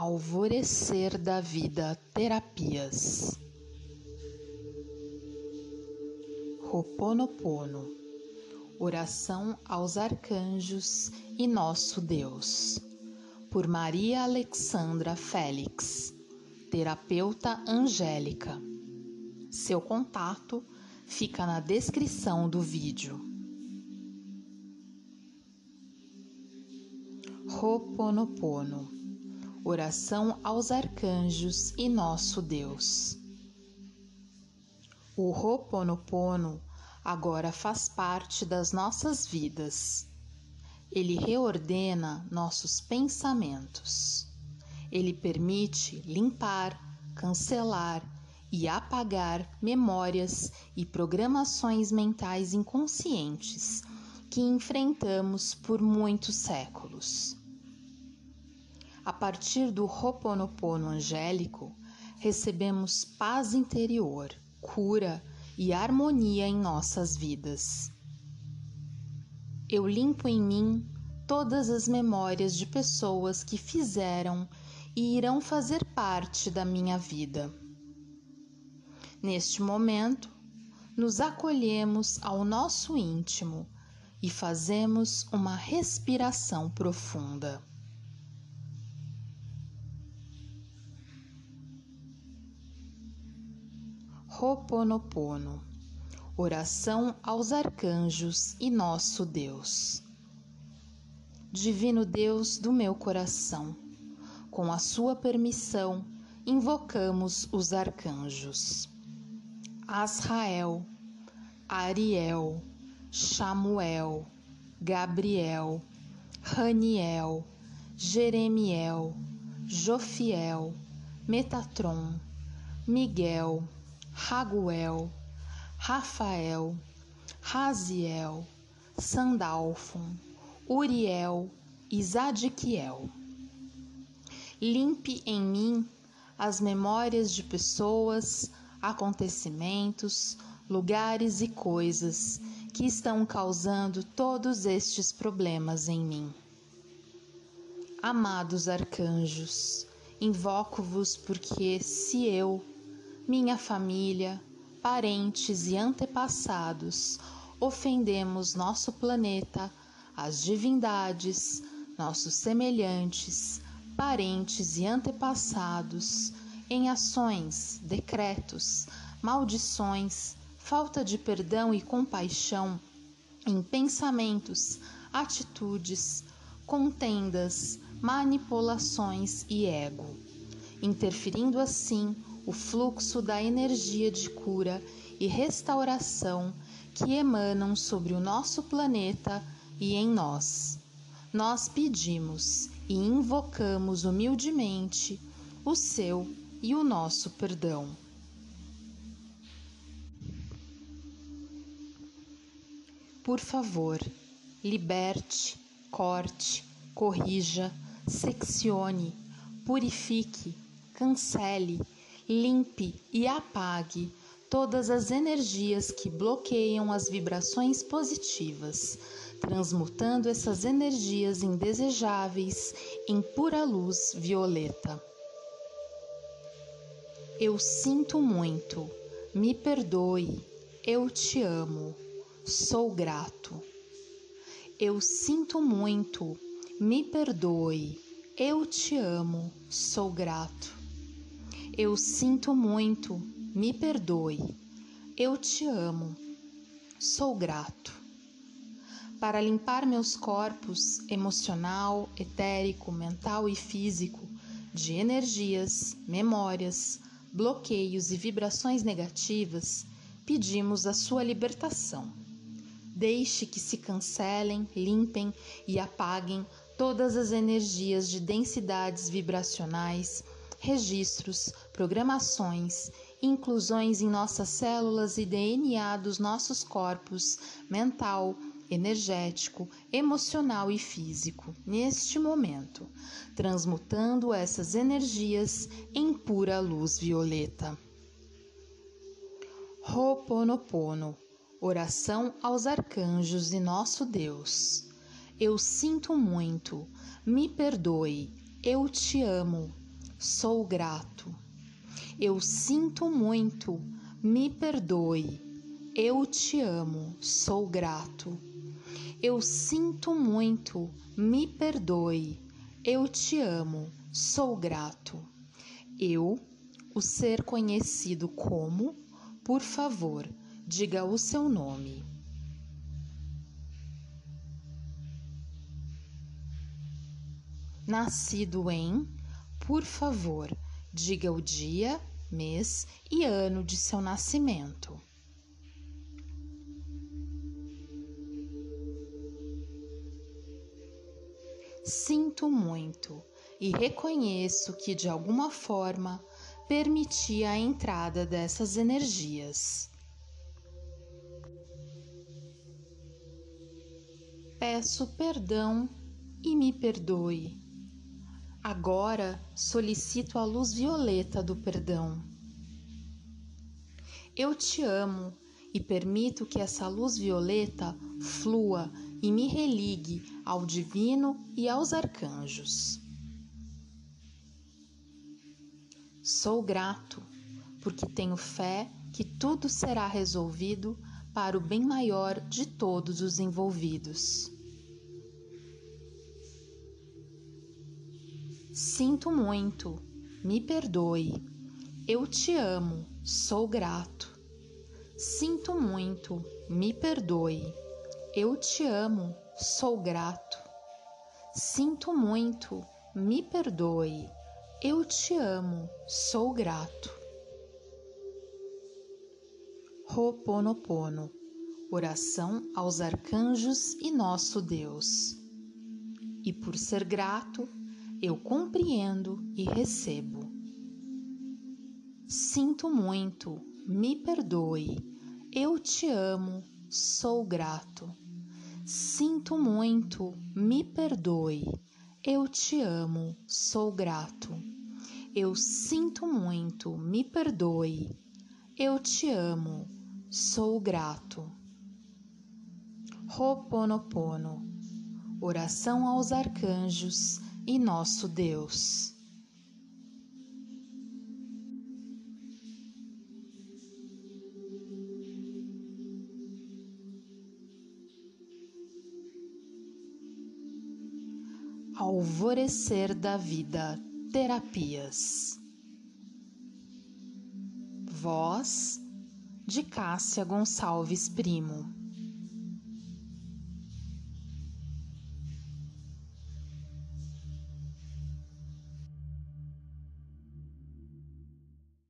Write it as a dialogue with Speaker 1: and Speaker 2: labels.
Speaker 1: Alvorecer da Vida Terapias Roponopono Oração aos Arcanjos e Nosso Deus por Maria Alexandra Félix, terapeuta angélica. Seu contato fica na descrição do vídeo. Roponopono Oração aos Arcanjos e Nosso Deus. O Roponopono agora faz parte das nossas vidas. Ele reordena nossos pensamentos. Ele permite limpar, cancelar e apagar memórias e programações mentais inconscientes que enfrentamos por muitos séculos. A partir do Ho'oponopono angélico, recebemos paz interior, cura e harmonia em nossas vidas. Eu limpo em mim todas as memórias de pessoas que fizeram e irão fazer parte da minha vida. Neste momento, nos acolhemos ao nosso íntimo e fazemos uma respiração profunda. Roponopono Oração aos arcanjos e nosso Deus. Divino Deus do meu coração, com a sua permissão, invocamos os arcanjos. Asrael, Ariel, Chamuel, Gabriel, Raniel, Jeremiel, Jofiel, Metatron, Miguel, Raguel, Rafael, Raziel, Sandalfon, Uriel e Zadkiel. Limpe em mim as memórias de pessoas, acontecimentos, lugares e coisas que estão causando todos estes problemas em mim. Amados arcanjos, invoco-vos porque se eu, minha família, parentes e antepassados ofendemos nosso planeta, as divindades, nossos semelhantes, parentes e antepassados, em ações, decretos, maldições, falta de perdão e compaixão, em pensamentos, atitudes, contendas, manipulações e ego, interferindo assim o fluxo da energia de cura e restauração que emanam sobre o nosso planeta e em nós. Nós pedimos e invocamos humildemente o seu e o nosso perdão. Por favor, liberte, corte, corrija, seccione, purifique, cancele, limpe e apague todas as energias que bloqueiam as vibrações positivas, transmutando essas energias indesejáveis em pura luz violeta. Eu sinto muito, me perdoe, eu te amo, sou grato. Eu sinto muito, me perdoe, eu te amo, sou grato. Eu sinto muito, me perdoe, eu te amo, sou grato. Para limpar meus corpos emocional, etérico, mental e físico de energias, memórias, bloqueios e vibrações negativas, pedimos a sua libertação. Deixe que se cancelem, limpem e apaguem todas as energias de densidades vibracionais, registros, programações, inclusões em nossas células e DNA dos nossos corpos mental, energético, emocional e físico neste momento, transmutando essas energias em pura luz violeta. Ho'oponopono, oração aos arcanjos e nosso Deus. Eu sinto muito, me perdoe, eu te amo, sou grato. Eu sinto muito, me perdoe. Eu te amo, sou grato. Eu sinto muito, me perdoe. Eu te amo, sou grato. Eu, o ser conhecido como, por favor, diga o seu nome. Nascido em, por favor, diga o dia, mês e ano de seu nascimento. Sinto muito e reconheço que de alguma forma permiti a entrada dessas energias. Peço perdão e me perdoe. Agora solicito a luz violeta do perdão. Eu te amo e permito que essa luz violeta flua e me religue ao divino e aos arcanjos. Sou grato porque tenho fé que tudo será resolvido para o bem maior de todos os envolvidos. Sinto muito, me perdoe. Eu te amo, sou grato. Sinto muito, me perdoe. Eu te amo, sou grato. Sinto muito, me perdoe. Eu te amo, sou grato. Ho'oponopono Oração aos arcanjos e nosso Deus. E por ser grato, eu compreendo e recebo. Sinto muito, me perdoe. Eu te amo, sou grato. Sinto muito, me perdoe. Eu te amo, sou grato. Eu sinto muito, me perdoe. Eu te amo, sou grato. Roponopono. Oração aos arcanjos e nosso Deus. Alvorecer da Vida Terapias. Voz de Cássia Gonçalves Primo.